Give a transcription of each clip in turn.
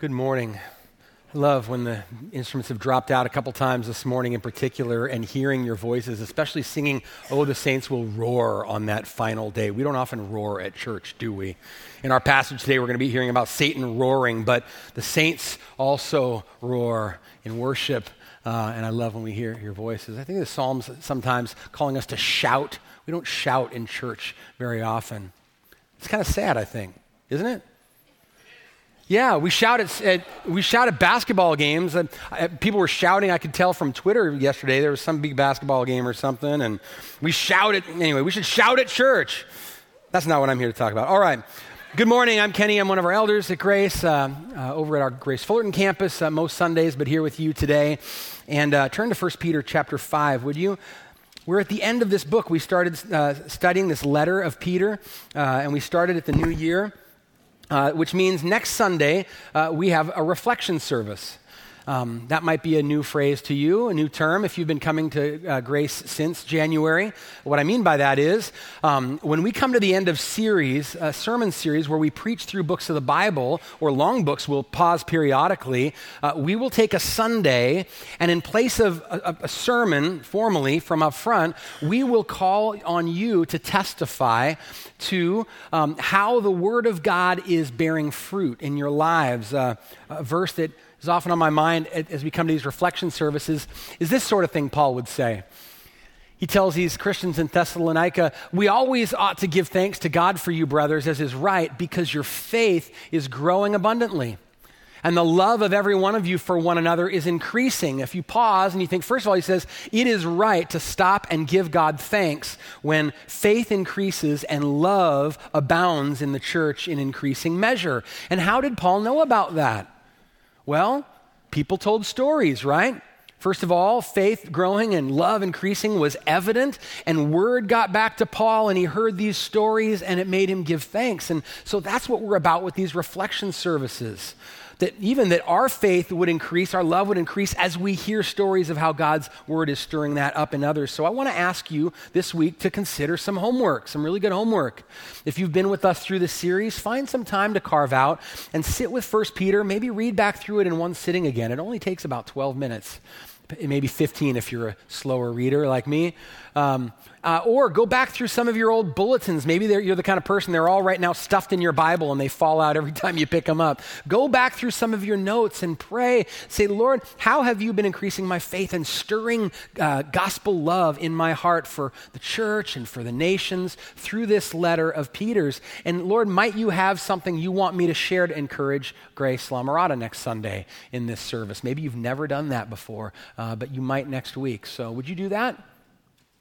Good morning. I love when the instruments have dropped out a couple times this morning in particular and hearing your voices, especially singing, Oh, the Saints Will Roar on that final day. We don't often roar at church, do we? In our passage today, we're going to be hearing about Satan roaring, but the saints also roar in worship. Uh, and I love when we hear your voices. I think the Psalms sometimes calling us to shout. We don't shout in church very often. It's kind of sad, I think, isn't it? Yeah, we shout at, at, we shout at basketball games. And uh, people were shouting. I could tell from Twitter yesterday there was some big basketball game or something, and we shouted. Anyway, we should shout at church. That's not what I'm here to talk about. All right. Good morning. I'm Kenny. I'm one of our elders at Grace uh, uh, over at our Grace Fullerton campus uh, most Sundays, but here with you today. And uh, turn to 1 Peter chapter 5, would you? We're at the end of this book. We started uh, studying this letter of Peter, and we started at the new year. Uh, which means next Sunday uh, we have a reflection service. Um, that might be a new phrase to you, a new term if you've been coming to uh, Grace since January. What I mean by that is um, when we come to the end of series, a sermon series where we preach through books of the Bible or long books, we'll pause periodically. Uh, we will take a Sunday and in place of a, a sermon formally from up front, we will call on you to testify to um, how the Word of God is bearing fruit in your lives. Uh, a verse that is often on my mind as we come to these reflection services is this sort of thing Paul would say. He tells these Christians in Thessalonica, We always ought to give thanks to God for you, brothers, as is right, because your faith is growing abundantly. And the love of every one of you for one another is increasing. If you pause and you think, first of all, he says, it is right to stop and give God thanks when faith increases and love abounds in the church in increasing measure. And how did Paul know about that? Well, people told stories, right? First of all, faith growing and love increasing was evident, and word got back to Paul, and he heard these stories, and it made him give thanks. And so that's what we're about with these reflection services that even that our faith would increase, our love would increase as we hear stories of how God's word is stirring that up in others. So I want to ask you this week to consider some homework, some really good homework. If you've been with us through this series, find some time to carve out and sit with First Peter, maybe read back through it in one sitting again. It only takes about 12 minutes maybe 15 if you're a slower reader like me. Um, uh, or go back through some of your old bulletins. Maybe you're the kind of person they're all right now stuffed in your Bible and they fall out every time you pick them up. Go back through some of your notes and pray. Say, Lord, how have you been increasing my faith and stirring uh, gospel love in my heart for the church and for the nations through this letter of Peter's? And Lord, might you have something you want me to share to encourage Grace La next Sunday in this service? Maybe you've never done that before, uh, but you might next week. So would you do that?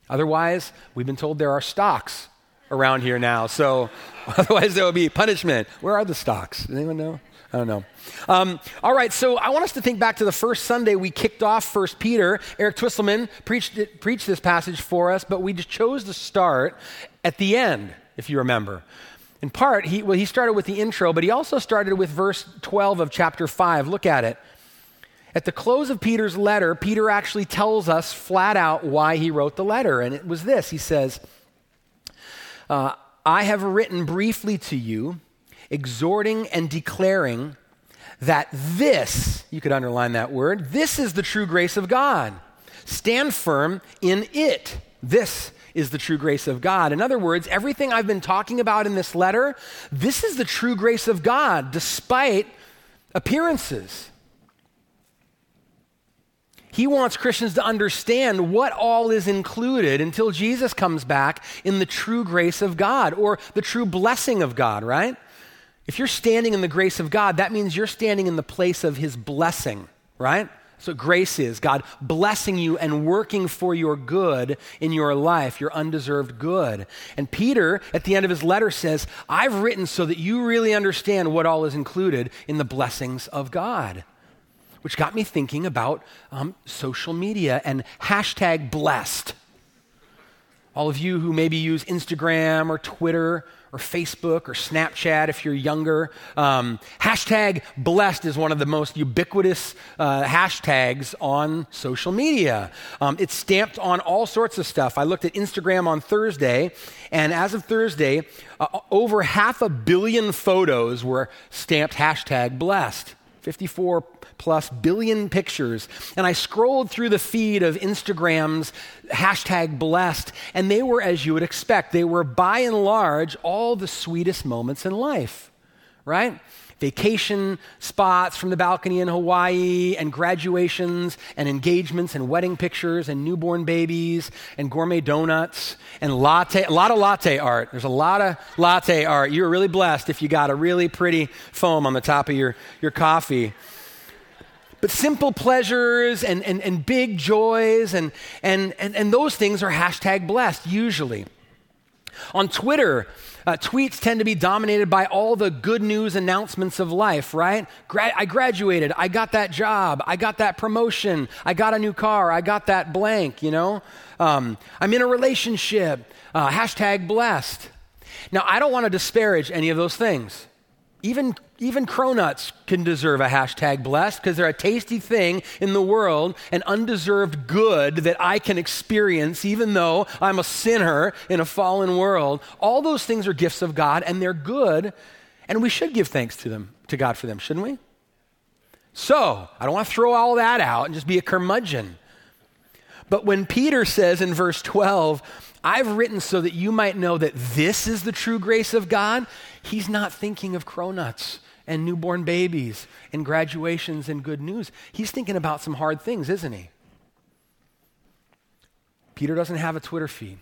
Otherwise, we've been told there are stocks around here now. So otherwise, there will be punishment. Where are the stocks? Does anyone know? I don't know. Um, all right, so I want us to think back to the first Sunday we kicked off First Peter. Eric Twisselman preached, it, preached this passage for us, but we just chose to start at the end, if you remember. In part, he, well, he started with the intro, but he also started with verse 12 of chapter 5. Look at it. At the close of Peter's letter, Peter actually tells us flat out why he wrote the letter. And it was this He says, uh, I have written briefly to you, exhorting and declaring that this, you could underline that word, this is the true grace of God. Stand firm in it. This is the true grace of God. In other words, everything I've been talking about in this letter, this is the true grace of God, despite appearances. He wants Christians to understand what all is included until Jesus comes back in the true grace of God or the true blessing of God, right? If you're standing in the grace of God, that means you're standing in the place of His blessing, right? So grace is God blessing you and working for your good in your life, your undeserved good. And Peter, at the end of his letter, says, I've written so that you really understand what all is included in the blessings of God which got me thinking about um, social media and hashtag blessed. All of you who maybe use Instagram or Twitter or Facebook or Snapchat if you're younger, um, hashtag blessed is one of the most ubiquitous uh, hashtags on social media. Um, it's stamped on all sorts of stuff. I looked at Instagram on Thursday, and as of Thursday, uh, over half a billion photos were stamped hashtag blessed. 54 plus billion pictures. And I scrolled through the feed of Instagram's hashtag blessed, and they were as you would expect. They were by and large all the sweetest moments in life, right? vacation spots from the balcony in Hawaii, and graduations, and engagements, and wedding pictures, and newborn babies, and gourmet donuts, and latte, a lot of latte art. There's a lot of latte art. You were really blessed if you got a really pretty foam on the top of your, your coffee. But simple pleasures and, and, and big joys and, and, and, and those things are hashtag blessed usually. On Twitter, uh, tweets tend to be dominated by all the good news announcements of life, right? Gra- I graduated. I got that job. I got that promotion. I got a new car. I got that blank, you know? Um, I'm in a relationship. Uh, hashtag blessed. Now, I don't want to disparage any of those things. Even, even cronuts can deserve a hashtag blessed because they're a tasty thing in the world, an undeserved good that I can experience even though I'm a sinner in a fallen world. All those things are gifts of God and they're good, and we should give thanks to them, to God for them, shouldn't we? So, I don't want to throw all that out and just be a curmudgeon. But when Peter says in verse 12, I've written so that you might know that this is the true grace of God, he's not thinking of cronuts and newborn babies and graduations and good news. He's thinking about some hard things, isn't he? Peter doesn't have a Twitter feed,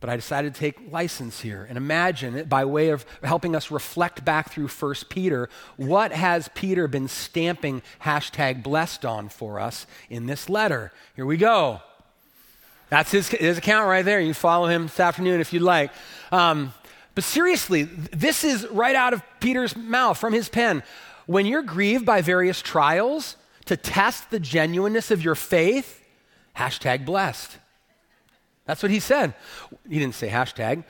but I decided to take license here and imagine it by way of helping us reflect back through 1 Peter. What has Peter been stamping hashtag blessed on for us in this letter? Here we go. That's his, his account right there. You follow him this afternoon if you'd like. Um, but seriously, this is right out of Peter's mouth, from his pen. When you're grieved by various trials to test the genuineness of your faith, hashtag blessed. That's what he said. He didn't say hashtag.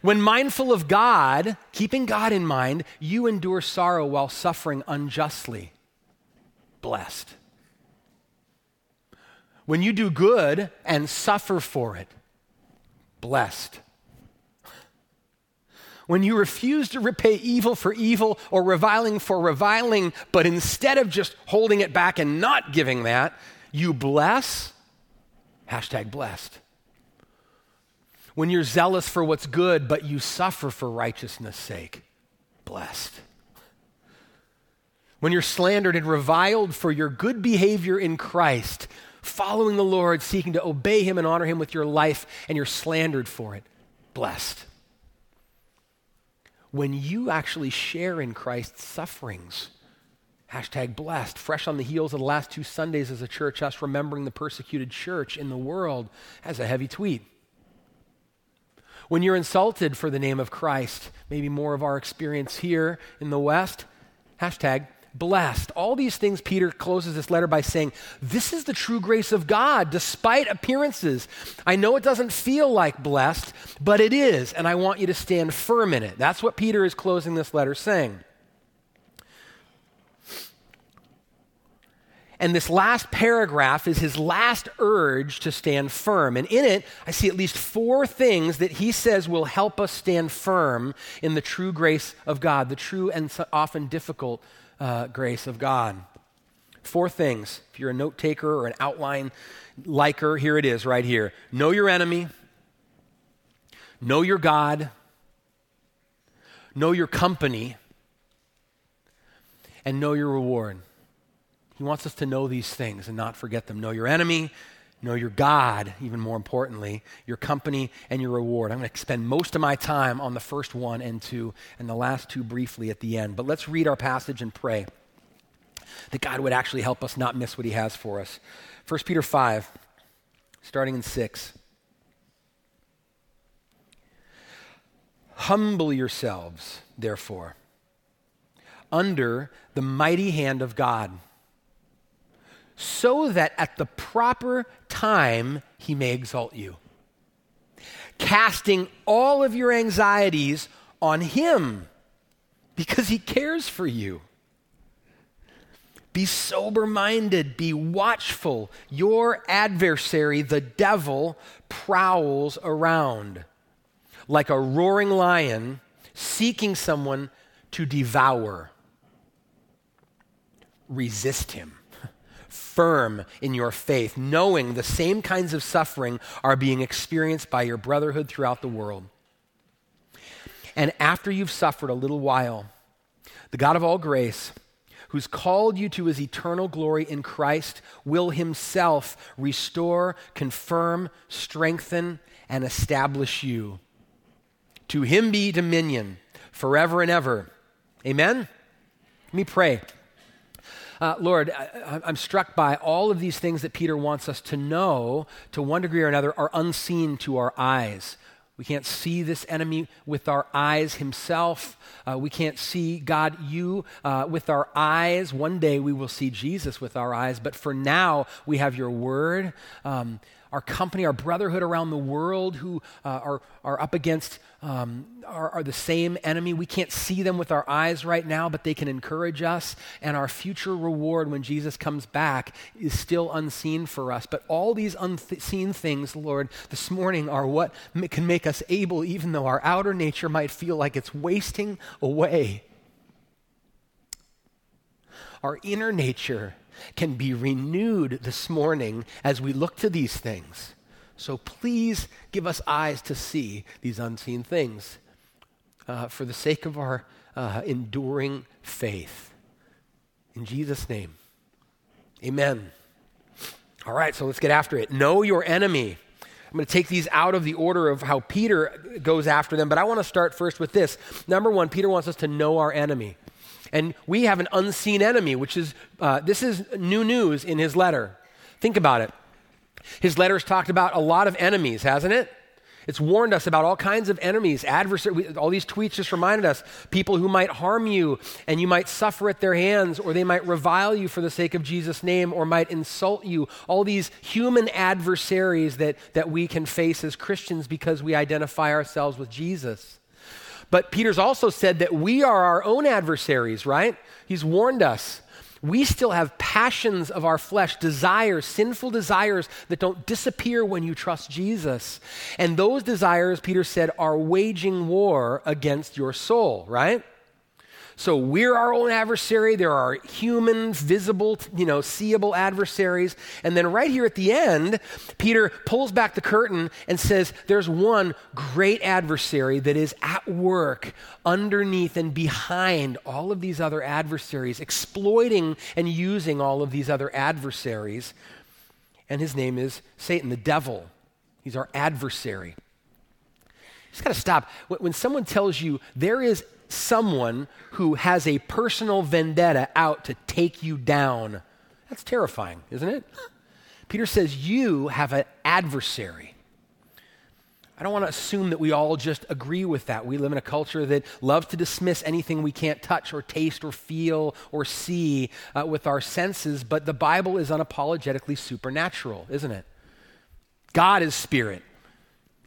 When mindful of God, keeping God in mind, you endure sorrow while suffering unjustly. Blessed. When you do good and suffer for it, blessed. When you refuse to repay evil for evil or reviling for reviling, but instead of just holding it back and not giving that, you bless, hashtag blessed. When you're zealous for what's good, but you suffer for righteousness' sake, blessed. When you're slandered and reviled for your good behavior in Christ, following the Lord, seeking to obey Him and honor Him with your life, and you're slandered for it, blessed. When you actually share in Christ's sufferings, hashtag blessed, fresh on the heels of the last two Sundays as a church, us remembering the persecuted church in the world as a heavy tweet. When you're insulted for the name of Christ, maybe more of our experience here in the West, hashtag blessed. All these things, Peter closes this letter by saying, This is the true grace of God, despite appearances. I know it doesn't feel like blessed, but it is, and I want you to stand firm in it. That's what Peter is closing this letter saying. And this last paragraph is his last urge to stand firm. And in it, I see at least four things that he says will help us stand firm in the true grace of God, the true and often difficult uh, grace of God. Four things. If you're a note taker or an outline liker, here it is right here. Know your enemy, know your God, know your company, and know your reward. He wants us to know these things and not forget them. Know your enemy, know your God, even more importantly, your company and your reward. I'm going to spend most of my time on the first one and two, and the last two briefly at the end. But let's read our passage and pray that God would actually help us not miss what He has for us. 1 Peter 5, starting in 6. Humble yourselves, therefore, under the mighty hand of God so that at the proper time he may exalt you. Casting all of your anxieties on him because he cares for you. Be sober minded, be watchful. Your adversary, the devil, prowls around like a roaring lion seeking someone to devour. resist him. Firm in your faith, knowing the same kinds of suffering are being experienced by your brotherhood throughout the world. And after you've suffered a little while, the God of all grace, who's called you to his eternal glory in Christ, will himself restore, confirm, strengthen, and establish you. To him be dominion forever and ever. Amen? Let me pray. Uh, Lord, I, I'm struck by all of these things that Peter wants us to know to one degree or another are unseen to our eyes. We can't see this enemy with our eyes himself. Uh, we can't see God, you, uh, with our eyes. One day we will see Jesus with our eyes, but for now we have your word. Um, our company, our brotherhood around the world who uh, are, are up against um, are, are the same enemy. We can't see them with our eyes right now, but they can encourage us. And our future reward when Jesus comes back is still unseen for us. But all these unseen things, Lord, this morning are what can make us able, even though our outer nature might feel like it's wasting away. Our inner nature can be renewed this morning as we look to these things. So please give us eyes to see these unseen things uh, for the sake of our uh, enduring faith. In Jesus' name, amen. All right, so let's get after it. Know your enemy. I'm going to take these out of the order of how Peter goes after them, but I want to start first with this. Number one, Peter wants us to know our enemy. And we have an unseen enemy, which is, uh, this is new news in his letter. Think about it. His letter's talked about a lot of enemies, hasn't it? It's warned us about all kinds of enemies, adversaries. All these tweets just reminded us people who might harm you and you might suffer at their hands, or they might revile you for the sake of Jesus' name, or might insult you. All these human adversaries that, that we can face as Christians because we identify ourselves with Jesus. But Peter's also said that we are our own adversaries, right? He's warned us. We still have passions of our flesh, desires, sinful desires that don't disappear when you trust Jesus. And those desires, Peter said, are waging war against your soul, right? So we're our own adversary. There are human, visible, you know, seeable adversaries. And then right here at the end, Peter pulls back the curtain and says, There's one great adversary that is at work underneath and behind all of these other adversaries, exploiting and using all of these other adversaries. And his name is Satan, the devil. He's our adversary. You just got to stop. When someone tells you there is someone who has a personal vendetta out to take you down. That's terrifying, isn't it? Peter says, You have an adversary. I don't want to assume that we all just agree with that. We live in a culture that loves to dismiss anything we can't touch or taste or feel or see uh, with our senses, but the Bible is unapologetically supernatural, isn't it? God is spirit.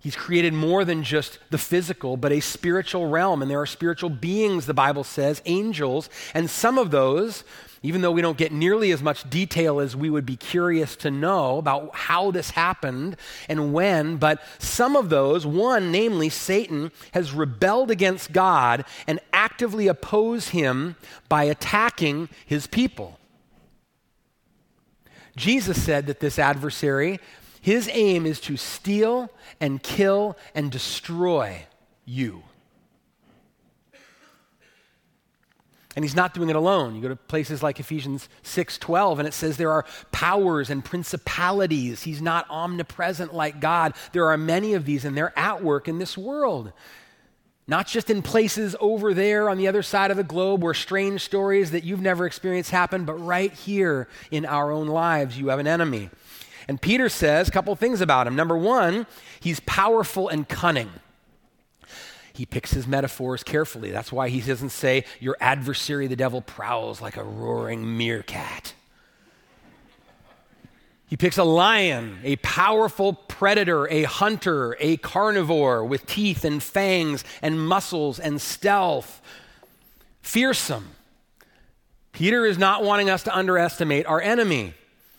He's created more than just the physical, but a spiritual realm. And there are spiritual beings, the Bible says, angels. And some of those, even though we don't get nearly as much detail as we would be curious to know about how this happened and when, but some of those, one, namely Satan, has rebelled against God and actively oppose him by attacking his people. Jesus said that this adversary his aim is to steal and kill and destroy you. And he's not doing it alone. You go to places like Ephesians 6:12 and it says there are powers and principalities. He's not omnipresent like God. There are many of these and they're at work in this world. Not just in places over there on the other side of the globe where strange stories that you've never experienced happen, but right here in our own lives you have an enemy. And Peter says a couple things about him. Number one, he's powerful and cunning. He picks his metaphors carefully. That's why he doesn't say, Your adversary, the devil, prowls like a roaring meerkat. He picks a lion, a powerful predator, a hunter, a carnivore with teeth and fangs and muscles and stealth. Fearsome. Peter is not wanting us to underestimate our enemy.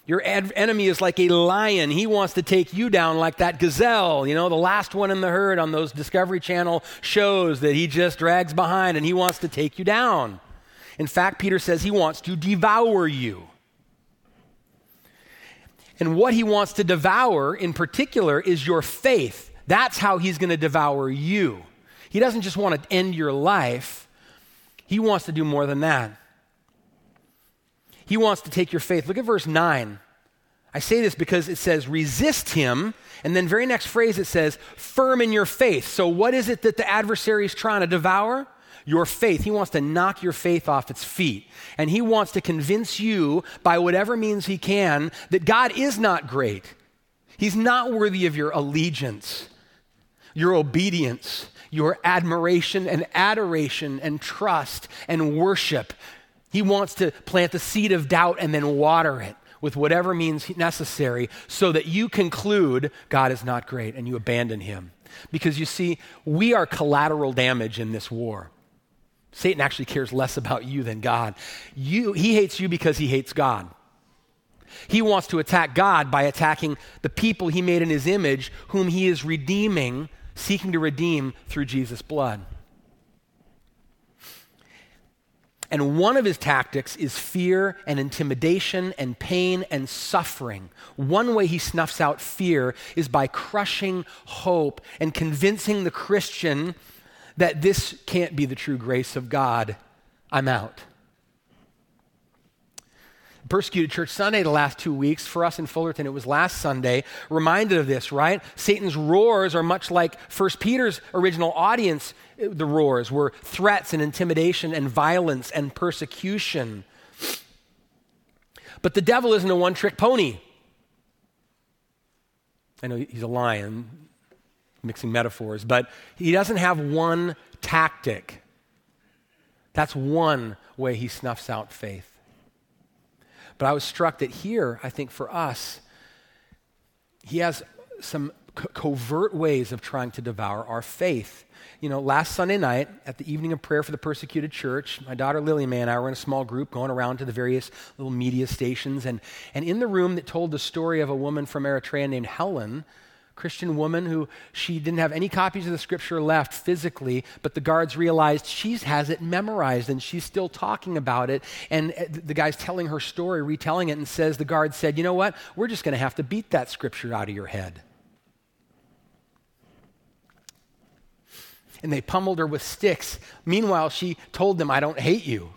Your ad- enemy is like a lion. He wants to take you down like that gazelle, you know, the last one in the herd on those Discovery Channel shows that he just drags behind and he wants to take you down. In fact, Peter says he wants to devour you. And what he wants to devour in particular is your faith. That's how he's going to devour you. He doesn't just want to end your life, he wants to do more than that. He wants to take your faith. Look at verse 9. I say this because it says, resist him. And then, very next phrase, it says, firm in your faith. So, what is it that the adversary is trying to devour? Your faith. He wants to knock your faith off its feet. And he wants to convince you, by whatever means he can, that God is not great. He's not worthy of your allegiance, your obedience, your admiration and adoration and trust and worship. He wants to plant the seed of doubt and then water it with whatever means necessary so that you conclude God is not great and you abandon him. Because you see, we are collateral damage in this war. Satan actually cares less about you than God. You, he hates you because he hates God. He wants to attack God by attacking the people he made in his image, whom he is redeeming, seeking to redeem through Jesus' blood. And one of his tactics is fear and intimidation and pain and suffering. One way he snuffs out fear is by crushing hope and convincing the Christian that this can't be the true grace of God. I'm out persecuted church Sunday the last two weeks. For us in Fullerton, it was last Sunday. Reminded of this, right? Satan's roars are much like First Peter's original audience. The roars were threats and intimidation and violence and persecution. But the devil isn't a one trick pony. I know he's a lion, mixing metaphors, but he doesn't have one tactic. That's one way he snuffs out faith. But I was struck that here, I think for us, he has some co- covert ways of trying to devour our faith. You know, last Sunday night at the evening of prayer for the persecuted church, my daughter Lily Mae and I were in a small group going around to the various little media stations. And, and in the room that told the story of a woman from Eritrea named Helen, Christian woman who she didn't have any copies of the scripture left physically, but the guards realized she has it memorized and she's still talking about it. And uh, the guy's telling her story, retelling it, and says, The guard said, You know what? We're just going to have to beat that scripture out of your head. And they pummeled her with sticks. Meanwhile, she told them, I don't hate you.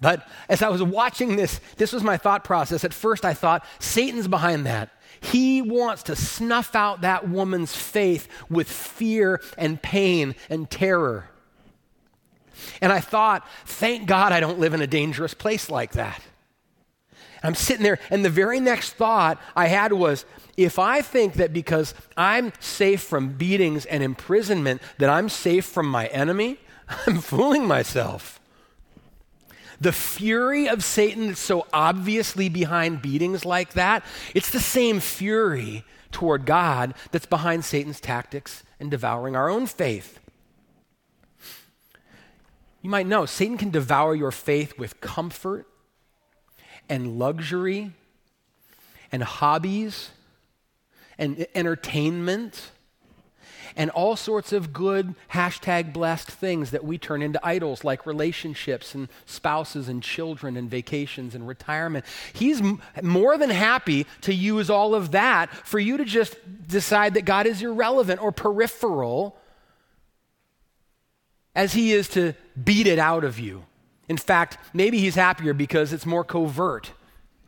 But as I was watching this, this was my thought process. At first, I thought, Satan's behind that. He wants to snuff out that woman's faith with fear and pain and terror. And I thought, thank God I don't live in a dangerous place like that. I'm sitting there, and the very next thought I had was if I think that because I'm safe from beatings and imprisonment, that I'm safe from my enemy, I'm fooling myself. The fury of Satan that's so obviously behind beatings like that, it's the same fury toward God that's behind Satan's tactics in devouring our own faith. You might know Satan can devour your faith with comfort and luxury and hobbies and entertainment and all sorts of good hashtag blessed things that we turn into idols, like relationships and spouses and children and vacations and retirement. He's m- more than happy to use all of that for you to just decide that God is irrelevant or peripheral as he is to beat it out of you. In fact, maybe he's happier because it's more covert.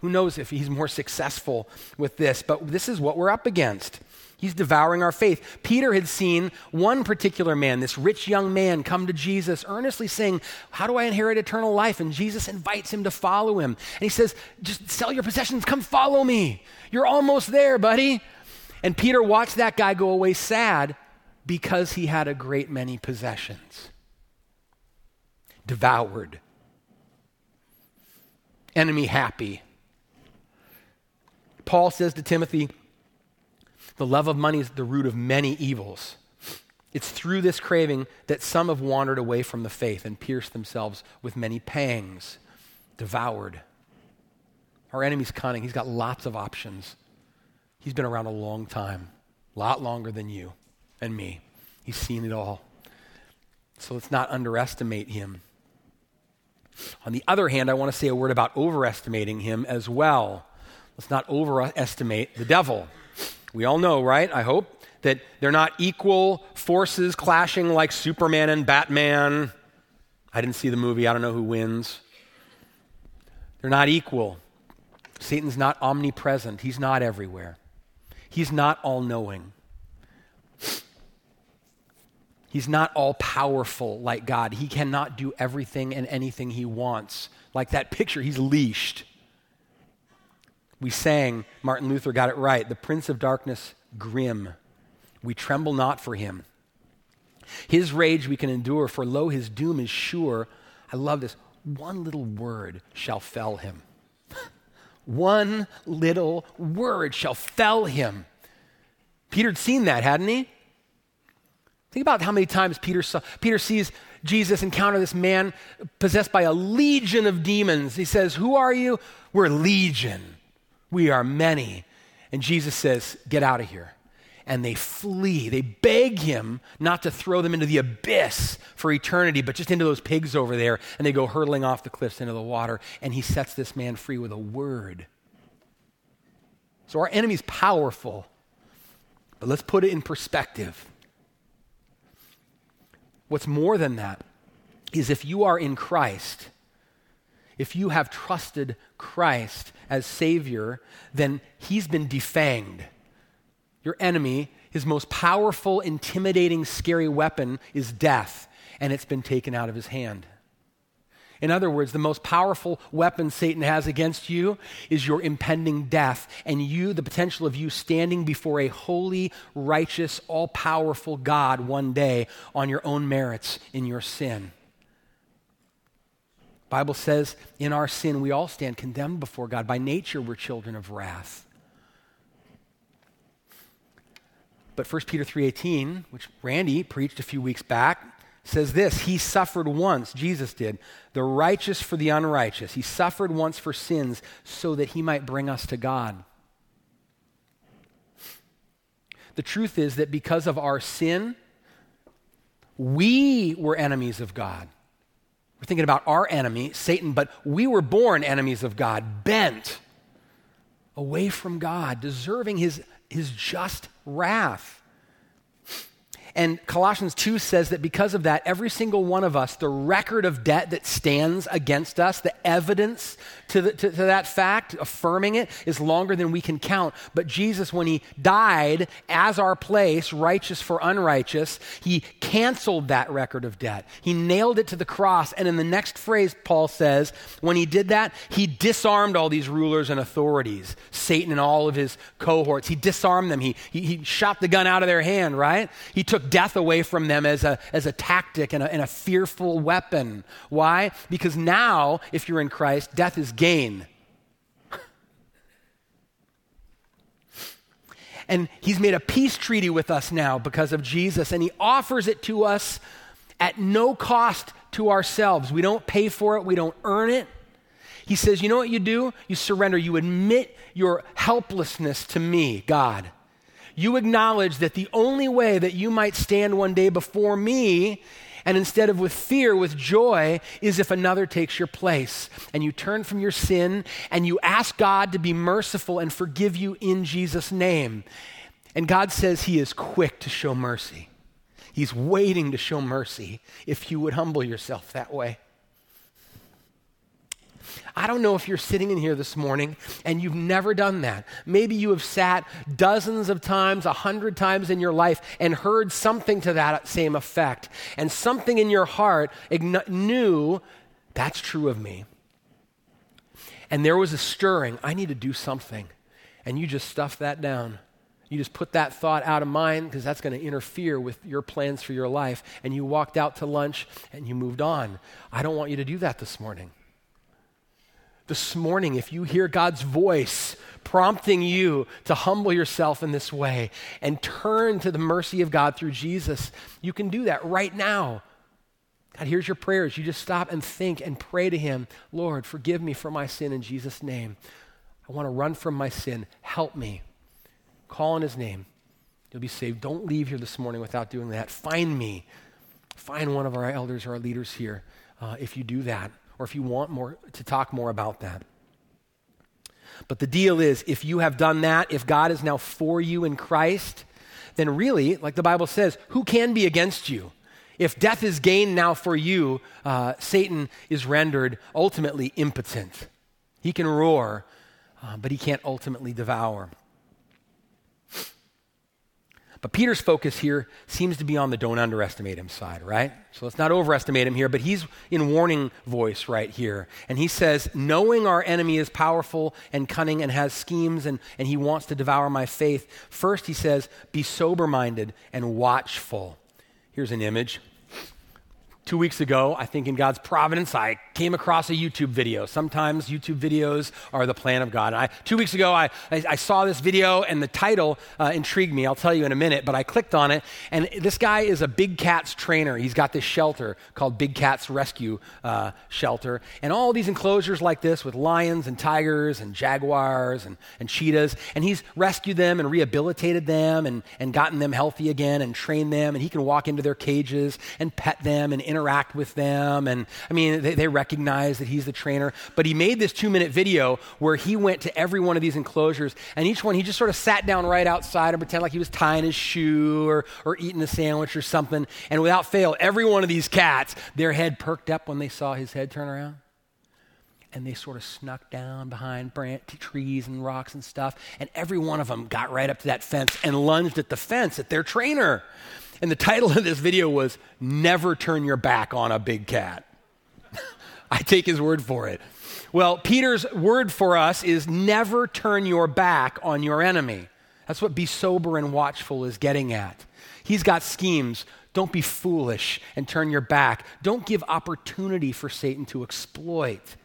Who knows if he's more successful with this? But this is what we're up against. He's devouring our faith. Peter had seen one particular man, this rich young man, come to Jesus earnestly saying, How do I inherit eternal life? And Jesus invites him to follow him. And he says, Just sell your possessions, come follow me. You're almost there, buddy. And Peter watched that guy go away sad because he had a great many possessions. Devoured. Enemy happy. Paul says to Timothy, the love of money is the root of many evils. It's through this craving that some have wandered away from the faith and pierced themselves with many pangs, devoured. Our enemy's cunning. He's got lots of options. He's been around a long time, a lot longer than you and me. He's seen it all. So let's not underestimate him. On the other hand, I want to say a word about overestimating him as well. Let's not overestimate the devil. We all know, right? I hope that they're not equal forces clashing like Superman and Batman. I didn't see the movie, I don't know who wins. They're not equal. Satan's not omnipresent, he's not everywhere, he's not all knowing. He's not all powerful like God. He cannot do everything and anything he wants. Like that picture, he's leashed. We sang, Martin Luther got it right, the Prince of Darkness, grim. We tremble not for him. His rage we can endure, for lo, his doom is sure. I love this. One little word shall fell him. One little word shall fell him. Peter'd seen that, hadn't he? Think about how many times Peter, saw, Peter sees Jesus encounter this man possessed by a legion of demons. He says, Who are you? We're legion. We are many. And Jesus says, Get out of here. And they flee. They beg him not to throw them into the abyss for eternity, but just into those pigs over there. And they go hurtling off the cliffs into the water. And he sets this man free with a word. So our enemy's powerful. But let's put it in perspective. What's more than that is if you are in Christ, if you have trusted Christ as Savior, then He's been defanged. Your enemy, his most powerful, intimidating, scary weapon is death, and it's been taken out of his hand. In other words, the most powerful weapon Satan has against you is your impending death, and you, the potential of you standing before a holy, righteous, all powerful God one day on your own merits in your sin. Bible says in our sin we all stand condemned before God. By nature we're children of wrath. But 1 Peter 3:18, which Randy preached a few weeks back, says this He suffered once, Jesus did, the righteous for the unrighteous. He suffered once for sins so that he might bring us to God. The truth is that because of our sin, we were enemies of God. We're thinking about our enemy, Satan, but we were born enemies of God, bent away from God, deserving his, his just wrath. And Colossians 2 says that because of that, every single one of us, the record of debt that stands against us, the evidence to, the, to, to, that fact, affirming it, is longer than we can count. But Jesus, when he died as our place, righteous for unrighteous, he canceled that record of debt. He nailed it to the cross. And in the next phrase, Paul says, when he did that, he disarmed all these rulers and authorities, Satan and all of his cohorts. He disarmed them. He, he, he shot the gun out of their hand, right? He took death away from them as a, as a tactic and a, and a fearful weapon. Why? Because now, if you're in Christ, death is gain. and he's made a peace treaty with us now because of Jesus, and he offers it to us at no cost to ourselves. We don't pay for it, we don't earn it. He says, You know what you do? You surrender, you admit your helplessness to me, God you acknowledge that the only way that you might stand one day before me and instead of with fear, with joy, is if another takes your place. And you turn from your sin and you ask God to be merciful and forgive you in Jesus' name. And God says He is quick to show mercy. He's waiting to show mercy if you would humble yourself that way. I don't know if you're sitting in here this morning and you've never done that. Maybe you have sat dozens of times, a hundred times in your life and heard something to that same effect. And something in your heart knew that's true of me. And there was a stirring. I need to do something. And you just stuffed that down. You just put that thought out of mind because that's going to interfere with your plans for your life. And you walked out to lunch and you moved on. I don't want you to do that this morning this morning, if you hear God's voice prompting you to humble yourself in this way and turn to the mercy of God through Jesus, you can do that right now. God hears your prayers. You just stop and think and pray to Him Lord, forgive me for my sin in Jesus' name. I want to run from my sin. Help me. Call on His name. You'll be saved. Don't leave here this morning without doing that. Find me. Find one of our elders or our leaders here uh, if you do that. Or if you want more to talk more about that. But the deal is, if you have done that, if God is now for you in Christ, then really, like the Bible says, who can be against you? If death is gain now for you, uh, Satan is rendered ultimately impotent. He can roar, uh, but he can't ultimately devour. But Peter's focus here seems to be on the don't underestimate him side, right? So let's not overestimate him here, but he's in warning voice right here. And he says, Knowing our enemy is powerful and cunning and has schemes and, and he wants to devour my faith, first he says, Be sober minded and watchful. Here's an image. Two weeks ago, I think in God's providence, I came across a YouTube video. Sometimes YouTube videos are the plan of God. I, two weeks ago, I, I, I, saw this video and the title uh, intrigued me. I'll tell you in a minute, but I clicked on it. And this guy is a big cats trainer. He's got this shelter called Big Cats Rescue uh, Shelter. And all these enclosures like this with lions and tigers and jaguars and, and cheetahs. And he's rescued them and rehabilitated them and, and gotten them healthy again and trained them. And he can walk into their cages and pet them and interact with them. And I mean, they, they recognize that he's the trainer. But he made this two minute video where he went to every one of these enclosures, and each one he just sort of sat down right outside and pretended like he was tying his shoe or, or eating a sandwich or something. And without fail, every one of these cats, their head perked up when they saw his head turn around and they sort of snuck down behind trees and rocks and stuff. And every one of them got right up to that fence and lunged at the fence at their trainer. And the title of this video was Never Turn Your Back on a Big Cat. I take his word for it. Well, Peter's word for us is never turn your back on your enemy. That's what be sober and watchful is getting at. He's got schemes. Don't be foolish and turn your back. Don't give opportunity for Satan to exploit.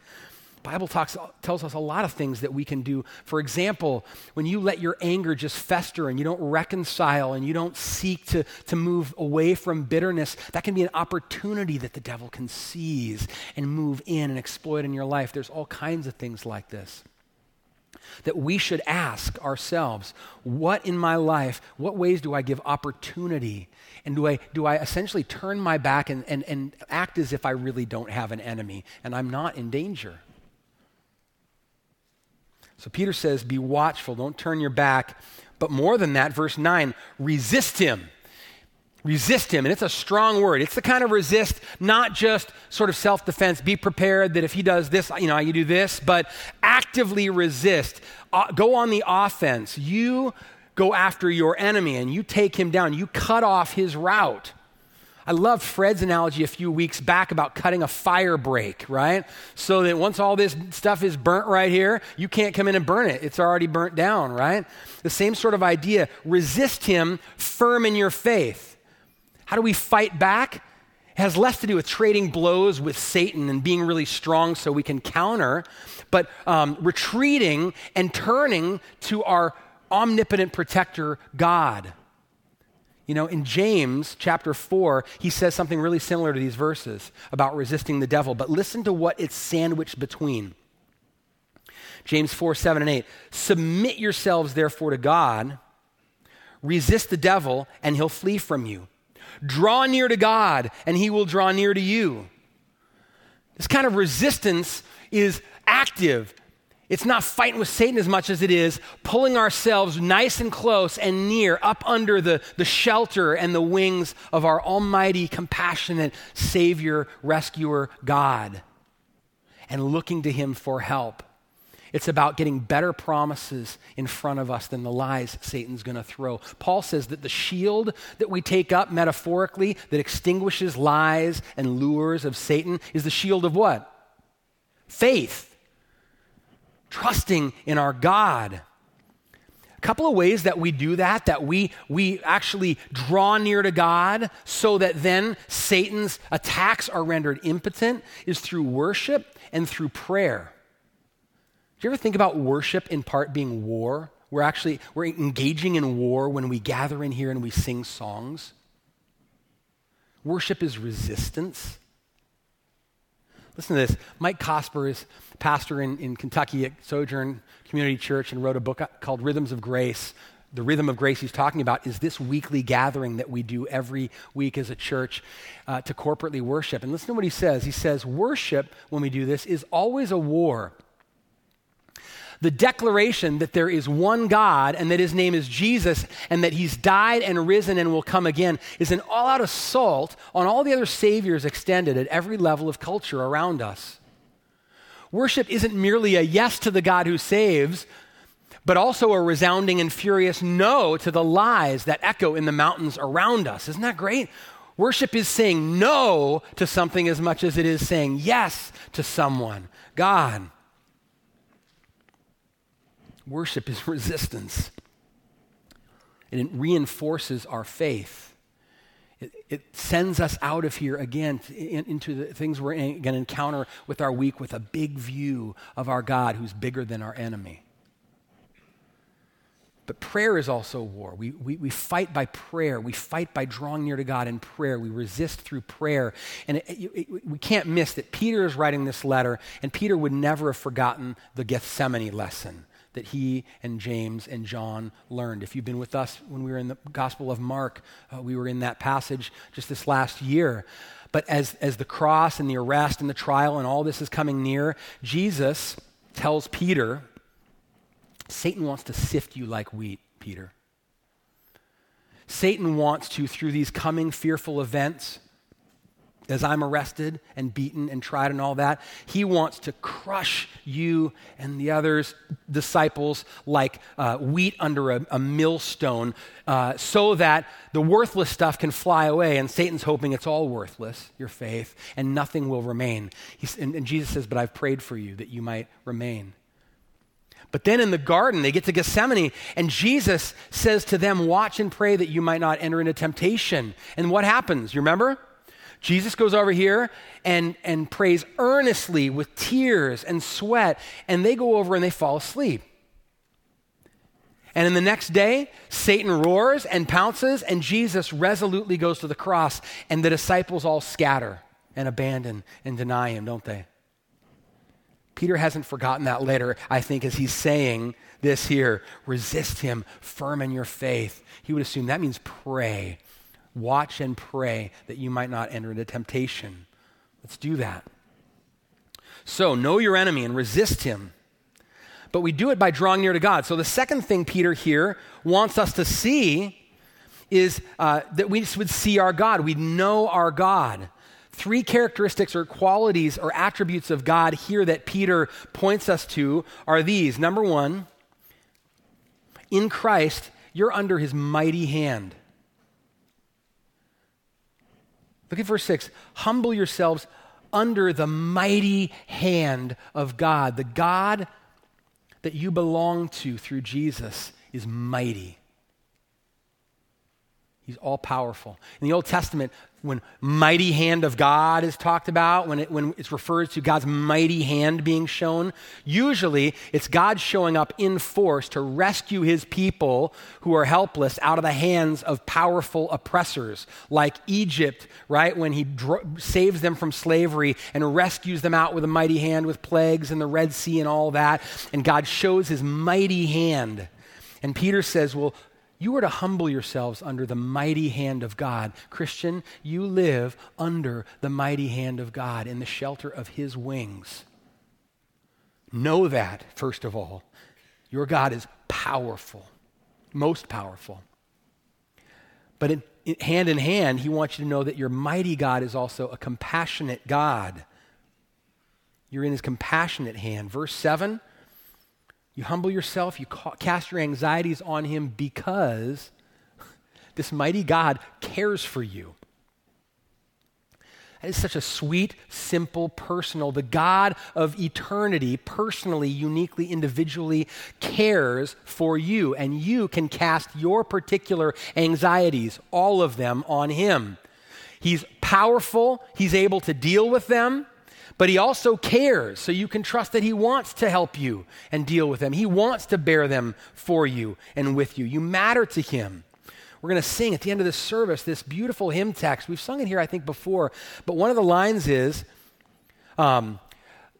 Bible talks, tells us a lot of things that we can do. For example, when you let your anger just fester and you don't reconcile and you don't seek to, to move away from bitterness, that can be an opportunity that the devil can seize and move in and exploit in your life. There's all kinds of things like this. That we should ask ourselves, what in my life, what ways do I give opportunity? And do I, do I essentially turn my back and, and, and act as if I really don't have an enemy and I'm not in danger? So Peter says, Be watchful, don't turn your back. But more than that, verse 9, resist him. Resist him. And it's a strong word. It's the kind of resist, not just sort of self defense. Be prepared that if he does this, you know, you do this, but actively resist. Uh, go on the offense. You go after your enemy and you take him down. You cut off his route. I loved Fred's analogy a few weeks back about cutting a fire break, right? So that once all this stuff is burnt right here, you can't come in and burn it. It's already burnt down, right? The same sort of idea. Resist him firm in your faith. How do we fight back? It has less to do with trading blows with Satan and being really strong so we can counter, but um, retreating and turning to our omnipotent protector, God. You know, in James chapter 4, he says something really similar to these verses about resisting the devil, but listen to what it's sandwiched between. James 4, 7, and 8. Submit yourselves, therefore, to God. Resist the devil, and he'll flee from you. Draw near to God, and he will draw near to you. This kind of resistance is active, it's not fighting with Satan as much as it is pulling ourselves nice and close and near up under the, the shelter and the wings of our almighty, compassionate Savior, rescuer, God, and looking to Him for help. It's about getting better promises in front of us than the lies Satan's going to throw. Paul says that the shield that we take up metaphorically that extinguishes lies and lures of Satan is the shield of what? Faith trusting in our God. A couple of ways that we do that, that we, we actually draw near to God so that then Satan's attacks are rendered impotent, is through worship and through prayer. Do you ever think about worship in part being war? We're actually we're engaging in war when we gather in here and we sing songs. Worship is resistance. Listen to this. Mike Cosper is pastor in, in Kentucky at Sojourn Community Church and wrote a book called Rhythms of Grace. the rhythm of grace he's talking about is this weekly gathering that we do every week as a church uh, to corporately worship. And listen to what he says. He says, Worship, when we do this, is always a war. The declaration that there is one God and that his name is Jesus and that he's died and risen and will come again is an all out assault on all the other saviors extended at every level of culture around us. Worship isn't merely a yes to the God who saves, but also a resounding and furious no to the lies that echo in the mountains around us. Isn't that great? Worship is saying no to something as much as it is saying yes to someone, God. Worship is resistance, and it reinforces our faith. It, it, sends us out of here again in, into the things we're going to encounter with our week with a big view of our God who's bigger than our enemy. But prayer is also war. We, we, we fight by prayer. We fight by drawing near to God in prayer. We resist through prayer. And it, it, it, we can't miss that Peter is writing this letter, and Peter would never have forgotten the Gethsemane lesson that he and James and John learned. If you've been with us when we were in the Gospel of Mark, uh, we were in that passage just this last year. But as, as the cross and the arrest and the trial and all this is coming near, Jesus tells Peter, Satan wants to sift you like wheat, Peter. Satan wants to, through these coming fearful events, as I'm arrested and beaten and tried and all that, he wants to crush you and the others, disciples, like uh, wheat under a, a millstone, uh, so that the worthless stuff can fly away. And Satan's hoping it's all worthless, your faith, and nothing will remain. And, and Jesus says, But I've prayed for you that you might remain. But then in the garden, they get to Gethsemane, and Jesus says to them, Watch and pray that you might not enter into temptation. And what happens? You remember? Jesus goes over here and, and prays earnestly with tears and sweat, and they go over and they fall asleep. And in the next day, Satan roars and pounces, and Jesus resolutely goes to the cross, and the disciples all scatter and abandon and deny him, don't they? Peter hasn't forgotten that later, I think, as he's saying this here resist him, firm in your faith. He would assume that means pray. Watch and pray that you might not enter into temptation. Let's do that. So, know your enemy and resist him. But we do it by drawing near to God. So, the second thing Peter here wants us to see is uh, that we would see our God. We know our God. Three characteristics or qualities or attributes of God here that Peter points us to are these. Number one, in Christ, you're under his mighty hand. Look at verse 6. Humble yourselves under the mighty hand of God. The God that you belong to through Jesus is mighty. He's all powerful. In the Old Testament, when mighty hand of God is talked about, when, it, when it's referred to God's mighty hand being shown, usually it's God showing up in force to rescue his people who are helpless out of the hands of powerful oppressors, like Egypt, right? When he dro- saves them from slavery and rescues them out with a mighty hand with plagues and the Red Sea and all that. And God shows his mighty hand. And Peter says, Well, you are to humble yourselves under the mighty hand of God. Christian, you live under the mighty hand of God in the shelter of his wings. Know that, first of all. Your God is powerful, most powerful. But in, in, hand in hand, he wants you to know that your mighty God is also a compassionate God. You're in his compassionate hand. Verse 7 you humble yourself, you cast your anxieties on Him because this mighty God cares for you. That is such a sweet, simple, personal. The God of eternity, personally, uniquely, individually cares for you, and you can cast your particular anxieties, all of them, on Him. He's powerful, He's able to deal with them but he also cares, so you can trust that he wants to help you and deal with them. He wants to bear them for you and with you. You matter to him. We're going to sing at the end of this service this beautiful hymn text. We've sung it here, I think, before, but one of the lines is um,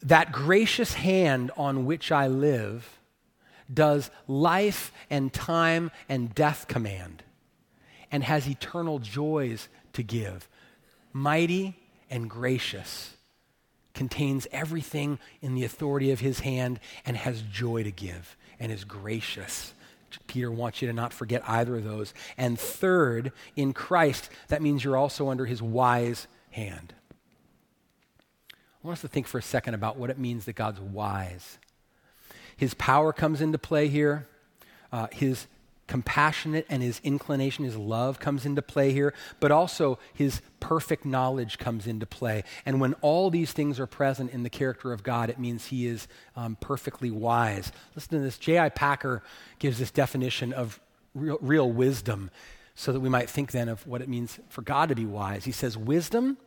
That gracious hand on which I live does life and time and death command and has eternal joys to give. Mighty and gracious, contains everything in the authority of his hand and has joy to give and is gracious. Peter wants you to not forget either of those. And third, in Christ, that means you're also under his wise hand. I want us to think for a second about what it means that God's wise. His power comes into play here. Uh, his compassionate and his inclination, his love comes into play here, but also his perfect knowledge comes into play. And when all these things are present in the character of God, it means he is um, perfectly wise. Listen to this. J.I. Packer gives this definition of real, real wisdom so that we might think then of what it means for God to be wise. He says, Wisdom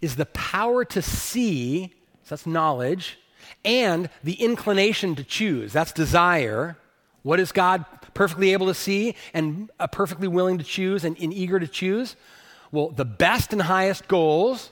is the power to see, so that's knowledge, and the inclination to choose, that's desire. What is God perfectly able to see and uh, perfectly willing to choose and, and eager to choose? Well, the best and highest goals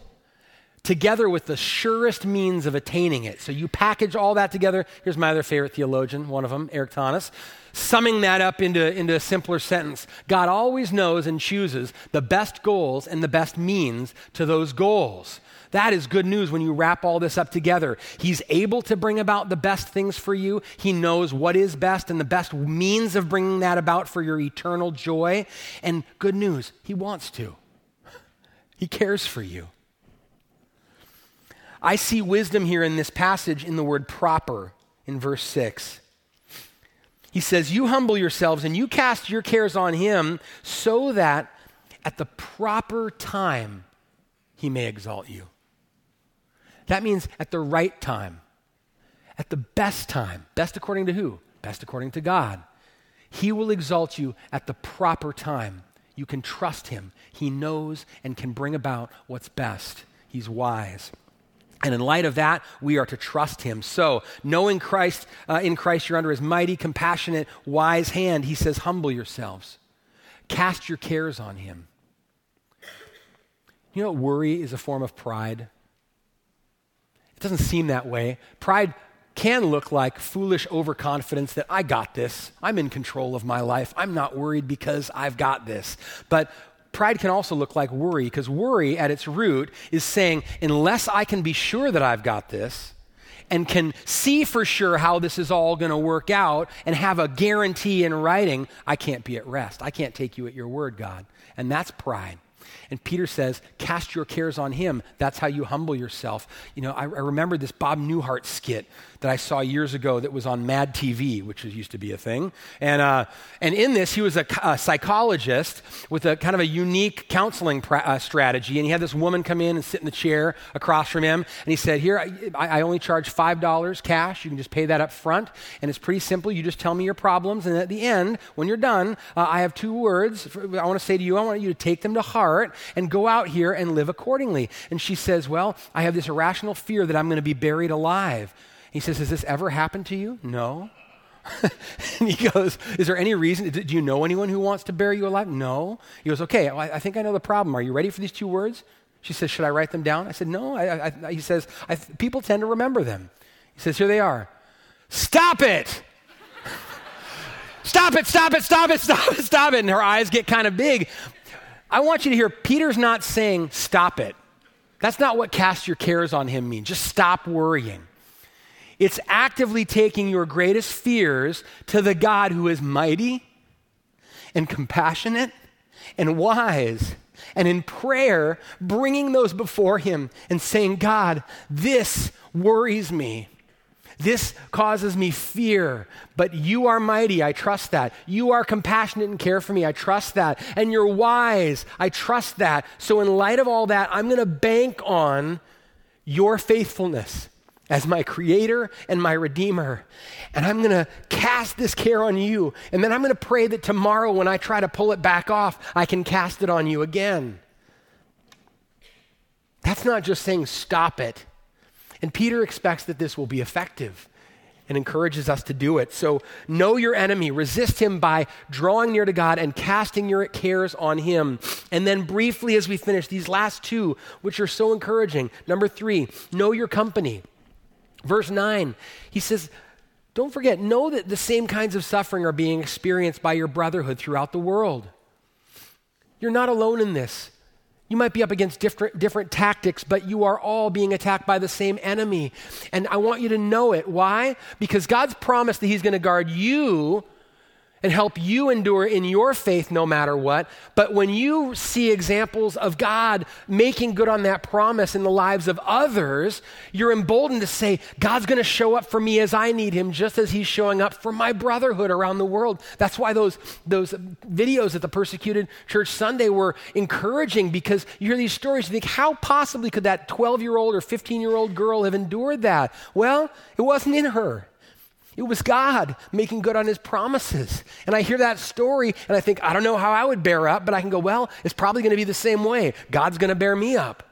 together with the surest means of attaining it. So you package all that together. Here's my other favorite theologian, one of them, Eric Thomas, summing that up into, into a simpler sentence. God always knows and chooses the best goals and the best means to those goals. That is good news when you wrap all this up together. He's able to bring about the best things for you. He knows what is best and the best means of bringing that about for your eternal joy. And good news, He wants to. He cares for you. I see wisdom here in this passage in the word proper in verse 6. He says, You humble yourselves and you cast your cares on Him so that at the proper time He may exalt you. That means at the right time, at the best time. Best according to who? Best according to God. He will exalt you at the proper time. You can trust him. He knows and can bring about what's best. He's wise. And in light of that, we are to trust him. So, knowing Christ, uh, in Christ, you're under his mighty, compassionate, wise hand, he says, humble yourselves. Cast your cares on him. You know, worry is a form of pride. It doesn't seem that way. Pride can look like foolish overconfidence that I got this. I'm in control of my life. I'm not worried because I've got this. But pride can also look like worry because worry at its root is saying, unless I can be sure that I've got this, and can see for sure how this is all going to work out and have a guarantee in writing, I can't be at rest. I can't take you at your word, God. And that's pride. And Peter says, Cast your cares on him. That's how you humble yourself. You know, I, I remember this Bob Newhart skit that I saw years ago that was on Mad TV, which used to be a thing. And, uh, and in this, he was a, a, psychologist with a kind of a unique counseling uh, strategy. And he had this woman come in and sit in the chair across from him. And he said, Here, I, I only charge $5 cash. You can just pay that up front. And it's pretty simple. You just tell me your problems. And at the end, when you're done, uh, I have two words I want to say to you. I want you to take them to heart and go out here and live accordingly. And she says, Well, I have this irrational fear that I'm going to be buried alive. He says, Has this ever happened to you? No. and he goes, Is there any reason? Do you know anyone who wants to bury you alive? No. He goes, Okay, well, I think I know the problem. Are you ready for these two words? She says, Should I write them down? I said, No. I, I, he says, People tend to remember them. He says, Here they are. Stop it! stop it, stop it, stop it, stop it, stop it. And her eyes get kind of big. I want you to hear Peter's not saying, Stop it. That's not what cast your cares on him means. Just stop worrying. It's actively taking your greatest fears to the God who is mighty and compassionate and wise. And in prayer, bringing those before Him and saying, God, this worries me. This causes me fear, but you are mighty. I trust that. You are compassionate and care for me. I trust that. And you're wise. I trust that. So, in light of all that, I'm going to bank on your faithfulness as my creator and my redeemer. And I'm going to cast this care on you. And then I'm going to pray that tomorrow, when I try to pull it back off, I can cast it on you again. That's not just saying stop it. And Peter expects that this will be effective and encourages us to do it. So know your enemy, resist him by drawing near to God and casting your cares on him. And then, briefly, as we finish, these last two, which are so encouraging. Number three, know your company. Verse 9, he says, don't forget, know that the same kinds of suffering are being experienced by your brotherhood throughout the world. You're not alone in this. You might be up against different, different tactics, but you are all being attacked by the same enemy. And I want you to know it. Why? Because God's promised that He's going to guard you and help you endure in your faith no matter what. But when you see examples of God making good on that promise in the lives of others, you're emboldened to say, God's going to show up for me as I need him, just as he's showing up for my brotherhood around the world. That's why those, those videos at the persecuted church Sunday were encouraging because you hear these stories, you think, how possibly could that 12 year old or 15 year old girl have endured that? Well, it wasn't in her. It was God making good on his promises. And I hear that story and I think, I don't know how I would bear up, but I can go, well, it's probably going to be the same way. God's going to bear me up.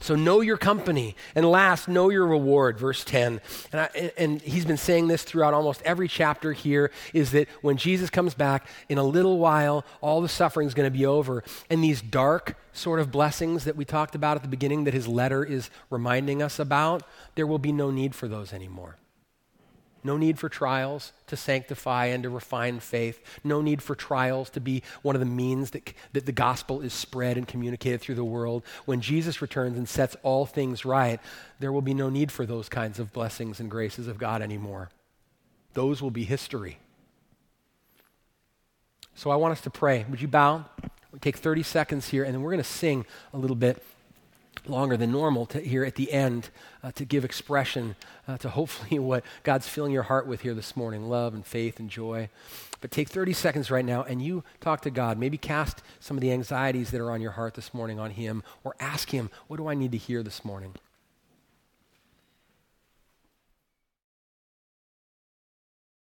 So know your company. And last, know your reward, verse 10. And, I, and, he's been saying this throughout almost every chapter here is that when Jesus comes back, in a little while, all the suffering is going to be over. And these dark sort of blessings that we talked about at the beginning that his letter is reminding us about, there will be no need for those anymore. No need for trials to sanctify and to refine faith. No need for trials to be one of the means that, that the gospel is spread and communicated through the world. When Jesus returns and sets all things right, there will be no need for those kinds of blessings and graces of God anymore. Those will be history. So I want us to pray. Would you bow? we take 30 seconds here, and then we're going to sing a little bit longer than normal to, here at the end uh, to give expression uh, to hopefully what God's filling your heart with here this morning love and faith and joy. But take 30 seconds right now and you talk to God. Maybe cast some of the anxieties that are on your heart this morning on Him or ask Him, What do I need to hear this morning?